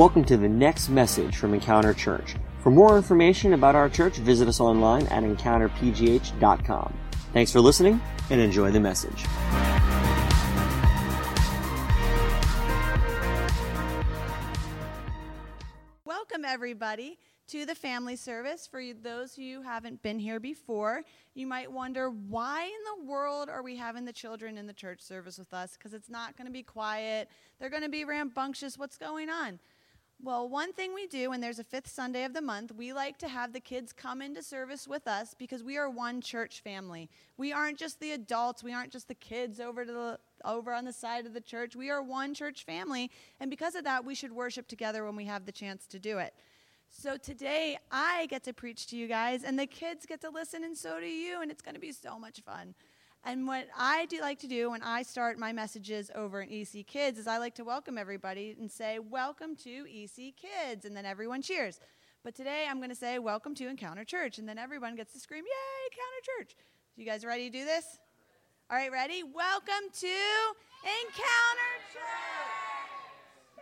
Welcome to the next message from Encounter Church. For more information about our church, visit us online at encounterpgh.com. Thanks for listening and enjoy the message. Welcome, everybody, to the family service. For those of you who haven't been here before, you might wonder why in the world are we having the children in the church service with us? Because it's not going to be quiet, they're going to be rambunctious. What's going on? Well, one thing we do when there's a fifth Sunday of the month, we like to have the kids come into service with us because we are one church family. We aren't just the adults, we aren't just the kids over to the over on the side of the church. We are one church family, and because of that, we should worship together when we have the chance to do it. So today I get to preach to you guys, and the kids get to listen, and so do you, and it's going to be so much fun. And what I do like to do when I start my messages over in EC Kids is I like to welcome everybody and say, Welcome to EC Kids, and then everyone cheers. But today I'm going to say, Welcome to Encounter Church, and then everyone gets to scream, Yay, Encounter Church. You guys ready to do this? All right, ready? Welcome to Encounter Church.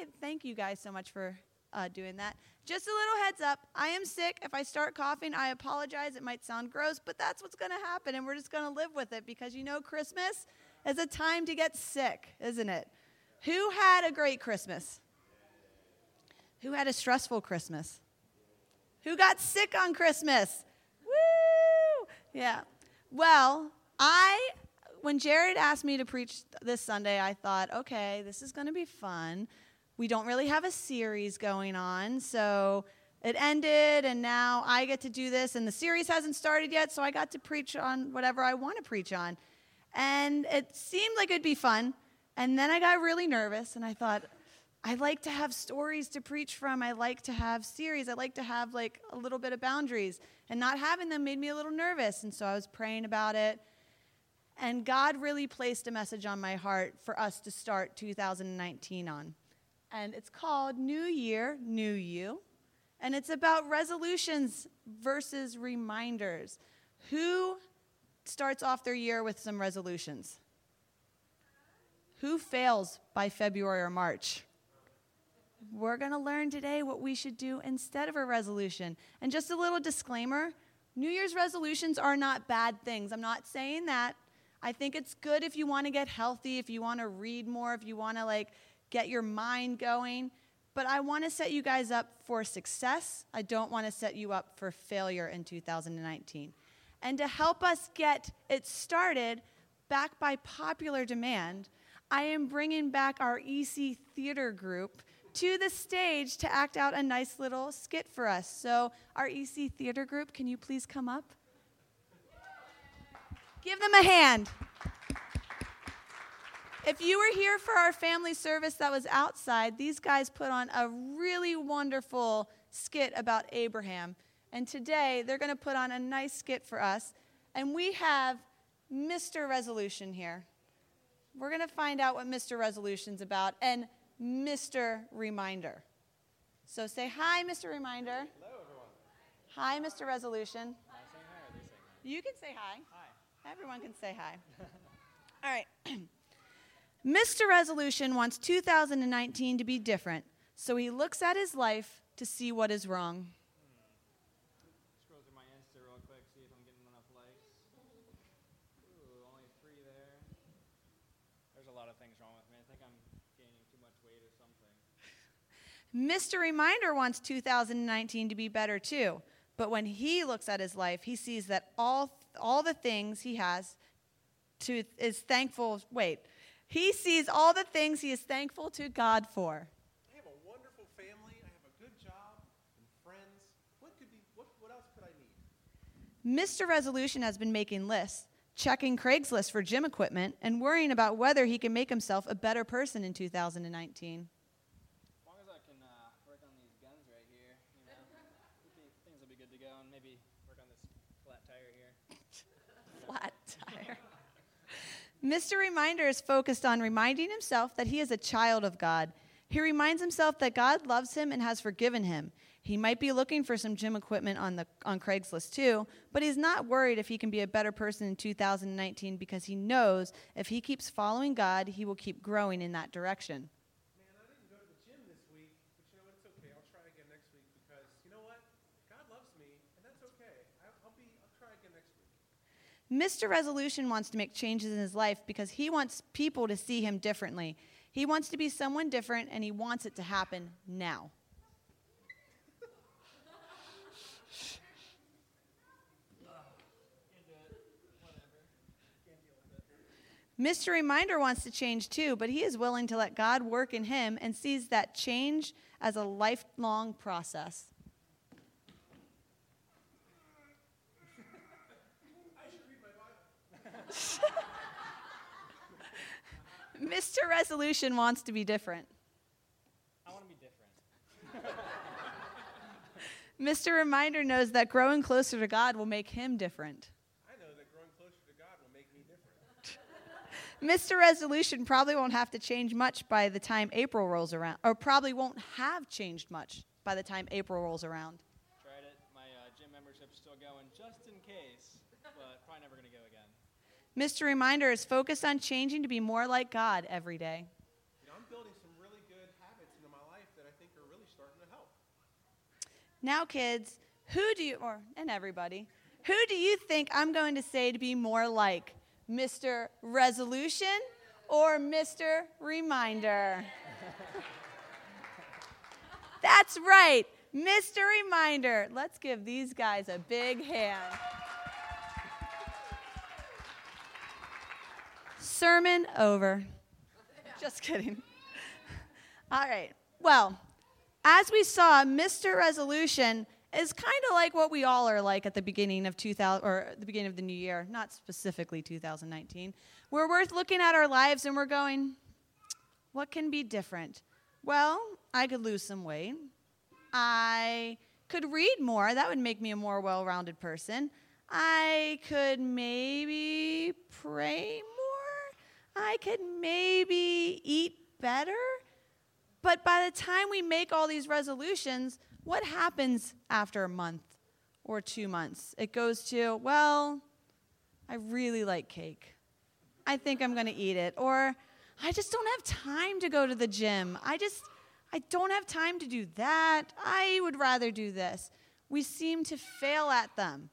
Yay! Thank you guys so much for uh, doing that. Just a little heads up I am sick. If I start coughing, I apologize. It might sound gross, but that's what's going to happen, and we're just going to live with it because you know Christmas is a time to get sick, isn't it? Who had a great Christmas? Who had a stressful Christmas? Who got sick on Christmas? Woo! Yeah. Well, I, when Jared asked me to preach this Sunday, I thought, okay, this is going to be fun. We don't really have a series going on, so it ended, and now I get to do this, and the series hasn't started yet, so I got to preach on whatever I want to preach on. And it seemed like it'd be fun, and then I got really nervous, and I thought, I like to have stories to preach from. I like to have series. I like to have like a little bit of boundaries. And not having them made me a little nervous. And so I was praying about it. And God really placed a message on my heart for us to start 2019 on. And it's called New Year, New You. And it's about resolutions versus reminders. Who starts off their year with some resolutions? Who fails by February or March? we're going to learn today what we should do instead of a resolution. And just a little disclaimer New Year's resolutions are not bad things. I'm not saying that. I think it's good if you want to get healthy, if you want to read more, if you want to like get your mind going. But I want to set you guys up for success. I don't want to set you up for failure in 2019. And to help us get it started, back by popular demand, I am bringing back our EC Theater group to the stage to act out a nice little skit for us. So, our EC Theater group, can you please come up? Give them a hand. If you were here for our family service that was outside, these guys put on a really wonderful skit about Abraham. And today they're going to put on a nice skit for us. And we have Mr. Resolution here. We're going to find out what Mr. Resolution's about. And Mr. Reminder. So say hi, Mr. Reminder. Hello, everyone. Hi, Mr. Resolution. I saying hi or are they saying hi? You can say hi. Hi. Everyone can say hi. Mr. Resolution wants 2019 to be different, so he looks at his life to see what is wrong. Scroll my Insta real quick, see if I'm getting enough likes. Only three there. There's a lot of things wrong with me. I think I'm gaining too much weight or something. Mr. Reminder wants 2019 to be better too, but when he looks at his life, he sees that all, all the things he has to, is thankful. Wait, he sees all the things he is thankful to God for. I have a wonderful family. I have a good job and friends. What could be? What, what else could I need? Mr. Resolution has been making lists, checking Craigslist for gym equipment, and worrying about whether he can make himself a better person in 2019. As long as I can uh, work on these guns right here, you know, I think things will be good to go, and maybe work on this flat tire here. Flat tire. Mr. Reminder is focused on reminding himself that he is a child of God. He reminds himself that God loves him and has forgiven him. He might be looking for some gym equipment on, the, on Craigslist too, but he's not worried if he can be a better person in 2019 because he knows if he keeps following God, he will keep growing in that direction. Man, I didn't go to the okay. I, I'll be. I'll try again next week. Mr. Resolution wants to make changes in his life because he wants people to see him differently. He wants to be someone different and he wants it to happen now. Mr. Reminder wants to change too, but he is willing to let God work in him and sees that change as a lifelong process. Mr. Resolution wants to be different. I want to be different. Mr. Reminder knows that growing closer to God will make him different. I know that growing closer to God will make me different. Mr. Resolution probably won't have to change much by the time April rolls around, or probably won't have changed much by the time April rolls around. Tried it. My uh, gym membership's still going just in case, but probably never going to go again. Mr. Reminder is focused on changing to be more like God every day. You know, I'm building some really good habits into my life that I think are really starting to help. Now, kids, who do you, or and everybody, who do you think I'm going to say to be more like? Mr. Resolution or Mr. Reminder? That's right, Mr. Reminder. Let's give these guys a big hand. Sermon over. Just kidding. All right. Well, as we saw, Mr. Resolution is kind of like what we all are like at the beginning of 2000 or the beginning of the new year, not specifically 2019. We're worth looking at our lives and we're going, what can be different? Well, I could lose some weight. I could read more. That would make me a more well-rounded person. I could maybe pray more. I could maybe eat better. But by the time we make all these resolutions, what happens after a month or two months? It goes to, well, I really like cake. I think I'm going to eat it. Or I just don't have time to go to the gym. I just, I don't have time to do that. I would rather do this. We seem to fail at them.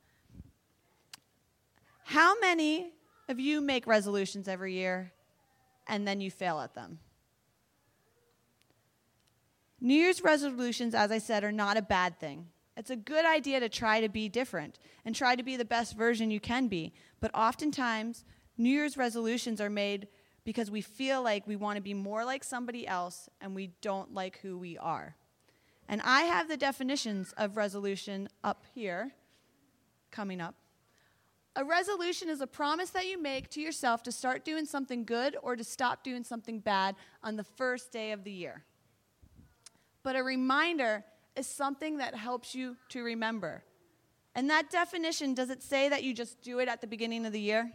How many of you make resolutions every year and then you fail at them? New Year's resolutions, as I said, are not a bad thing. It's a good idea to try to be different and try to be the best version you can be. But oftentimes, New Year's resolutions are made because we feel like we want to be more like somebody else and we don't like who we are. And I have the definitions of resolution up here, coming up. A resolution is a promise that you make to yourself to start doing something good or to stop doing something bad on the first day of the year. But a reminder is something that helps you to remember. And that definition, does it say that you just do it at the beginning of the year?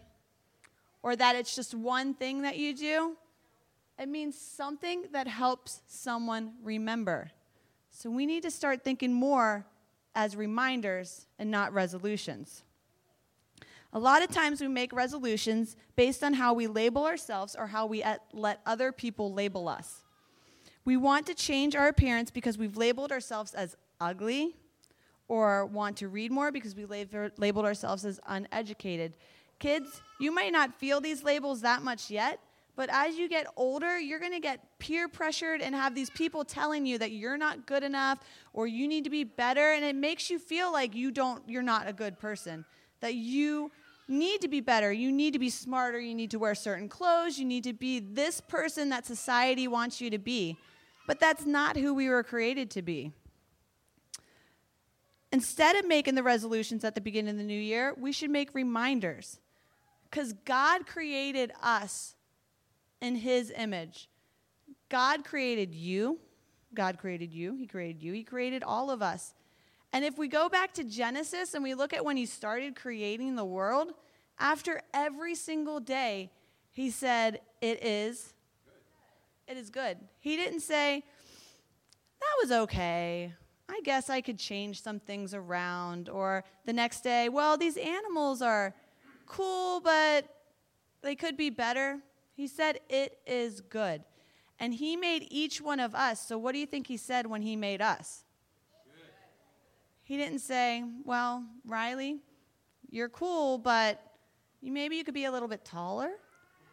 Or that it's just one thing that you do? It means something that helps someone remember. So we need to start thinking more as reminders and not resolutions. A lot of times we make resolutions based on how we label ourselves or how we let other people label us. We want to change our appearance because we've labeled ourselves as ugly, or want to read more because we labeled ourselves as uneducated. Kids, you might not feel these labels that much yet, but as you get older, you're going to get peer pressured and have these people telling you that you're not good enough or you need to be better and it makes you feel like you don't you're not a good person. That you need to be better, you need to be smarter, you need to wear certain clothes, you need to be this person that society wants you to be. But that's not who we were created to be. Instead of making the resolutions at the beginning of the new year, we should make reminders. Because God created us in His image. God created you. God created you. He created you. He created all of us. And if we go back to Genesis and we look at when He started creating the world, after every single day, He said, It is it is good. He didn't say, that was okay. I guess I could change some things around. Or the next day, well, these animals are cool, but they could be better. He said, it is good. And he made each one of us. So, what do you think he said when he made us? He didn't say, Well, Riley, you're cool, but maybe you could be a little bit taller.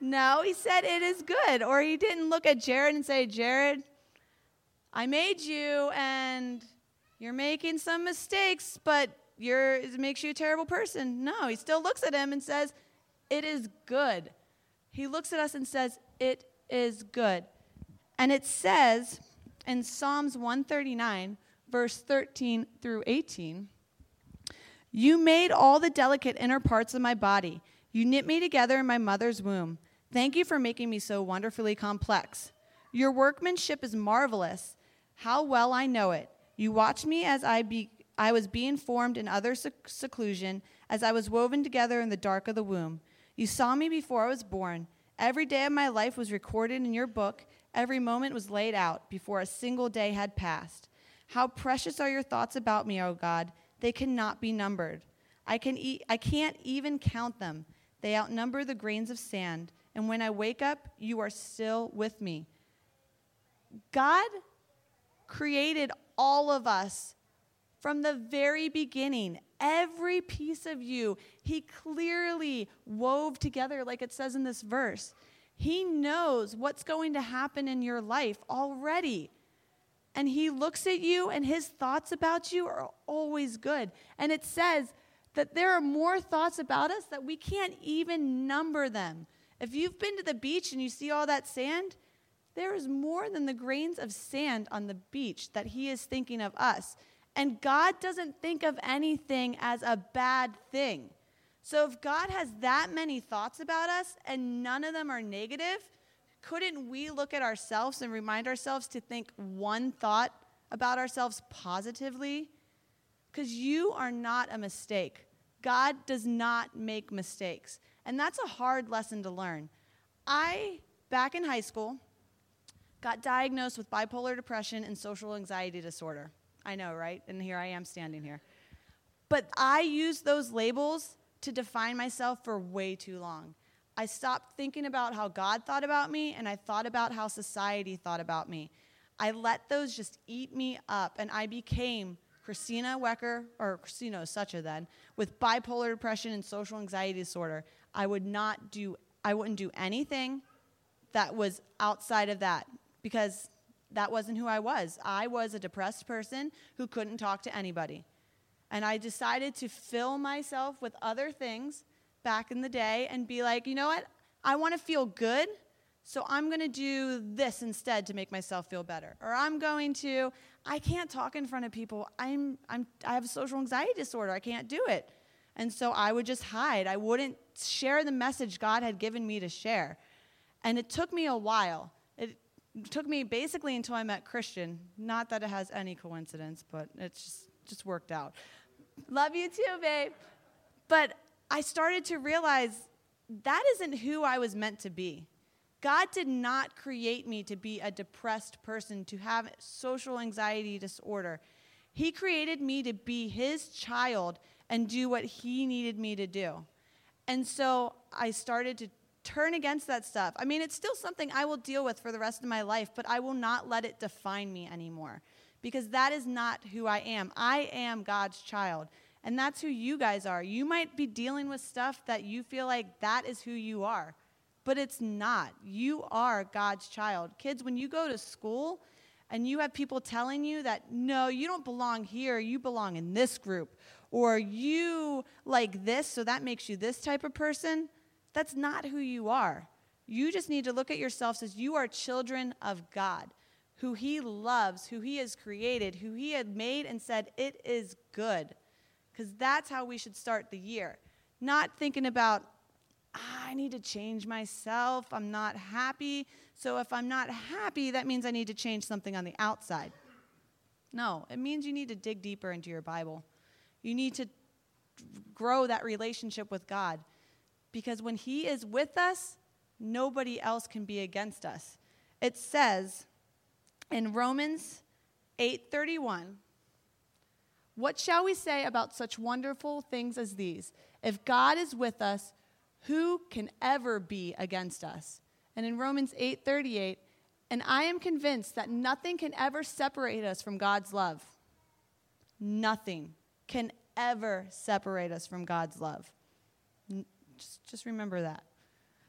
No, he said, It is good. Or he didn't look at Jared and say, Jared, I made you and you're making some mistakes, but you're, it makes you a terrible person. No, he still looks at him and says, It is good. He looks at us and says, It is good. And it says in Psalms 139, verse 13 through 18 You made all the delicate inner parts of my body. You knit me together in my mother's womb. Thank you for making me so wonderfully complex. Your workmanship is marvelous. How well I know it. You watched me as I, be, I was being formed in utter sec- seclusion, as I was woven together in the dark of the womb. You saw me before I was born. Every day of my life was recorded in your book. Every moment was laid out before a single day had passed. How precious are your thoughts about me, O God. They cannot be numbered. I, can e- I can't even count them. They outnumber the grains of sand. And when I wake up, you are still with me. God created all of us from the very beginning. Every piece of you, He clearly wove together, like it says in this verse. He knows what's going to happen in your life already. And He looks at you, and His thoughts about you are always good. And it says that there are more thoughts about us that we can't even number them. If you've been to the beach and you see all that sand, there is more than the grains of sand on the beach that He is thinking of us. And God doesn't think of anything as a bad thing. So if God has that many thoughts about us and none of them are negative, couldn't we look at ourselves and remind ourselves to think one thought about ourselves positively? Because you are not a mistake. God does not make mistakes. And that's a hard lesson to learn. I, back in high school, got diagnosed with bipolar depression and social anxiety disorder. I know, right? And here I am standing here. But I used those labels to define myself for way too long. I stopped thinking about how God thought about me and I thought about how society thought about me. I let those just eat me up and I became Christina Wecker, or Christina Sucha then, with bipolar depression and social anxiety disorder. I would not do, I wouldn't do anything that was outside of that because that wasn't who I was. I was a depressed person who couldn't talk to anybody. And I decided to fill myself with other things back in the day and be like, you know what? I want to feel good, so I'm going to do this instead to make myself feel better. Or I'm going to, I can't talk in front of people. I'm, I'm, I have social anxiety disorder. I can't do it. And so I would just hide. I wouldn't share the message God had given me to share. And it took me a while. It took me basically until I met Christian. Not that it has any coincidence, but it just, just worked out. Love you too, babe. But I started to realize that isn't who I was meant to be. God did not create me to be a depressed person, to have social anxiety disorder. He created me to be His child and do what He needed me to do. And so I started to turn against that stuff. I mean, it's still something I will deal with for the rest of my life, but I will not let it define me anymore because that is not who I am. I am God's child. And that's who you guys are. You might be dealing with stuff that you feel like that is who you are, but it's not. You are God's child. Kids, when you go to school and you have people telling you that, no, you don't belong here, you belong in this group, or you like this, so that makes you this type of person, that's not who you are. You just need to look at yourself as you are children of God, who He loves, who He has created, who He had made and said, it is good because that's how we should start the year. Not thinking about, I need to change myself, I'm not happy. So if I'm not happy, that means I need to change something on the outside. No, it means you need to dig deeper into your Bible. You need to grow that relationship with God because when He is with us, nobody else can be against us. It says in Romans 8:31 what shall we say about such wonderful things as these? If God is with us, who can ever be against us? And in Romans 8:38, and I am convinced that nothing can ever separate us from God's love. Nothing. can ever separate us from God's love. Just, just remember that.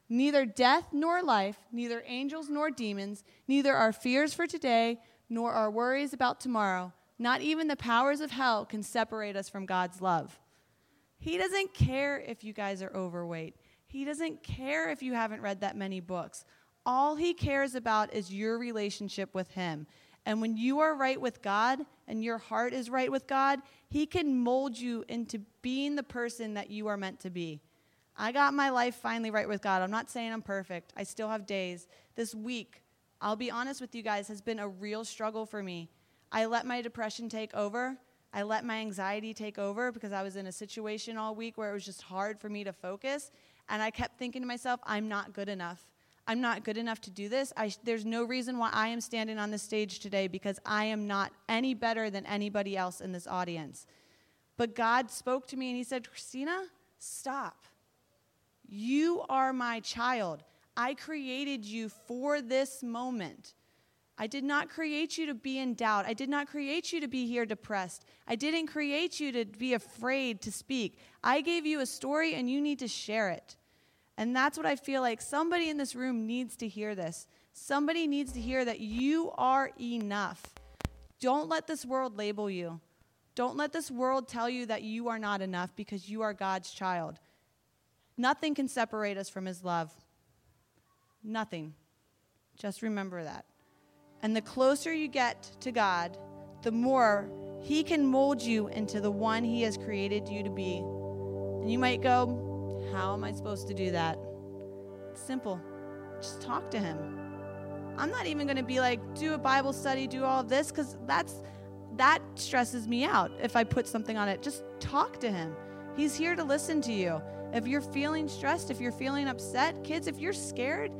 Neither death nor life, neither angels nor demons, neither our fears for today nor our worries about tomorrow, not even the powers of hell can separate us from God's love. He doesn't care if you guys are overweight. He doesn't care if you haven't read that many books. All he cares about is your relationship with him. And when you are right with God and your heart is right with God, he can mold you into being the person that you are meant to be. I got my life finally right with God. I'm not saying I'm perfect. I still have days. This week, I'll be honest with you guys, has been a real struggle for me. I let my depression take over. I let my anxiety take over because I was in a situation all week where it was just hard for me to focus. And I kept thinking to myself, I'm not good enough. I'm not good enough to do this. I, there's no reason why I am standing on the stage today because I am not any better than anybody else in this audience. But God spoke to me and He said, Christina, stop. You are my child. I created you for this moment. I did not create you to be in doubt. I did not create you to be here depressed. I didn't create you to be afraid to speak. I gave you a story and you need to share it. And that's what I feel like somebody in this room needs to hear this. Somebody needs to hear that you are enough. Don't let this world label you. Don't let this world tell you that you are not enough because you are God's child. Nothing can separate us from His love. Nothing. Just remember that. And the closer you get to God, the more He can mold you into the one He has created you to be. And you might go, How am I supposed to do that? It's simple. Just talk to Him. I'm not even going to be like, do a Bible study, do all of this, because that's that stresses me out if I put something on it. Just talk to Him. He's here to listen to you. If you're feeling stressed, if you're feeling upset, kids, if you're scared,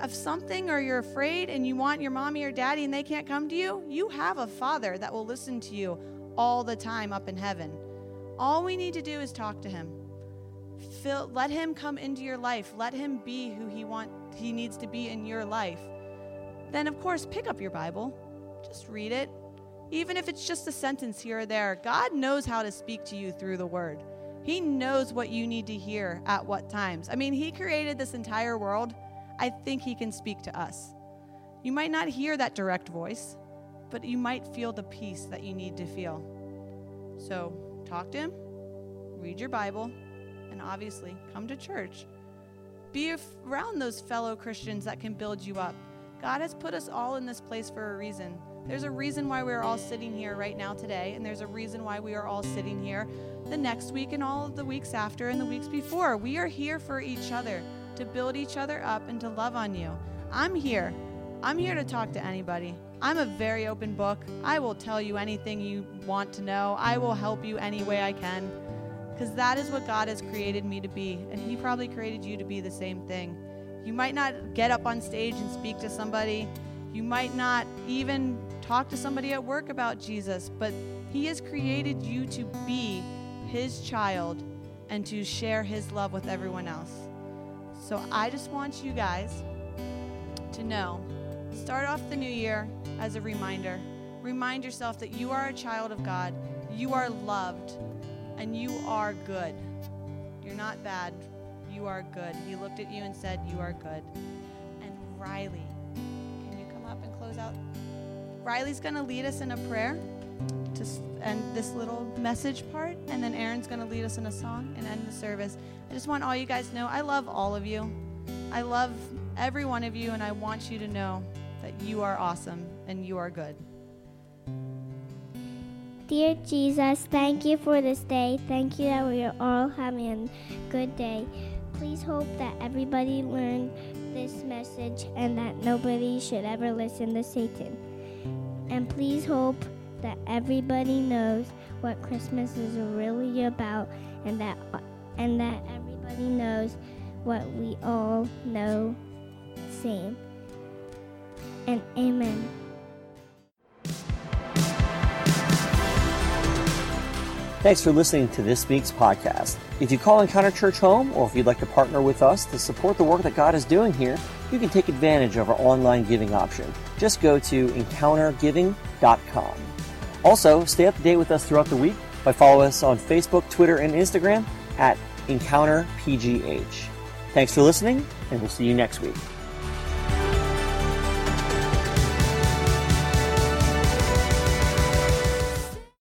of something or you're afraid and you want your mommy or daddy and they can't come to you, you have a father that will listen to you all the time up in heaven. All we need to do is talk to him. Fill, let him come into your life. Let him be who he want he needs to be in your life. Then of course, pick up your Bible. Just read it. Even if it's just a sentence here or there, God knows how to speak to you through the word. He knows what you need to hear at what times. I mean, he created this entire world I think He can speak to us. You might not hear that direct voice, but you might feel the peace that you need to feel. So talk to Him, read your Bible, and obviously come to church. Be around those fellow Christians that can build you up. God has put us all in this place for a reason. There's a reason why we're all sitting here right now today, and there's a reason why we are all sitting here the next week and all of the weeks after and the weeks before. We are here for each other to build each other up and to love on you. I'm here. I'm here to talk to anybody. I'm a very open book. I will tell you anything you want to know. I will help you any way I can because that is what God has created me to be. And He probably created you to be the same thing. You might not get up on stage and speak to somebody, you might not even talk to somebody at work about Jesus, but He has created you to be His child and to share His love with everyone else. So I just want you guys to know start off the new year as a reminder. Remind yourself that you are a child of God, you are loved, and you are good. You're not bad, you are good. He looked at you and said, You are good. And Riley, can you come up and close out? Riley's going to lead us in a prayer to end this little message part, and then Aaron's going to lead us in a song and end the service. I just want all you guys to know I love all of you. I love every one of you, and I want you to know that you are awesome and you are good. Dear Jesus, thank you for this day. Thank you that we are all having a good day. Please hope that everybody learned this message and that nobody should ever listen to Satan. And please hope that everybody knows what Christmas is really about and that and that everybody knows what we all know same. And amen. Thanks for listening to this week's podcast. If you call Encounter Church home, or if you'd like to partner with us to support the work that God is doing here, you can take advantage of our online giving option. Just go to encountergiving.com. Also, stay up to date with us throughout the week by following us on Facebook, Twitter, and Instagram at EncounterPGH. Thanks for listening, and we'll see you next week.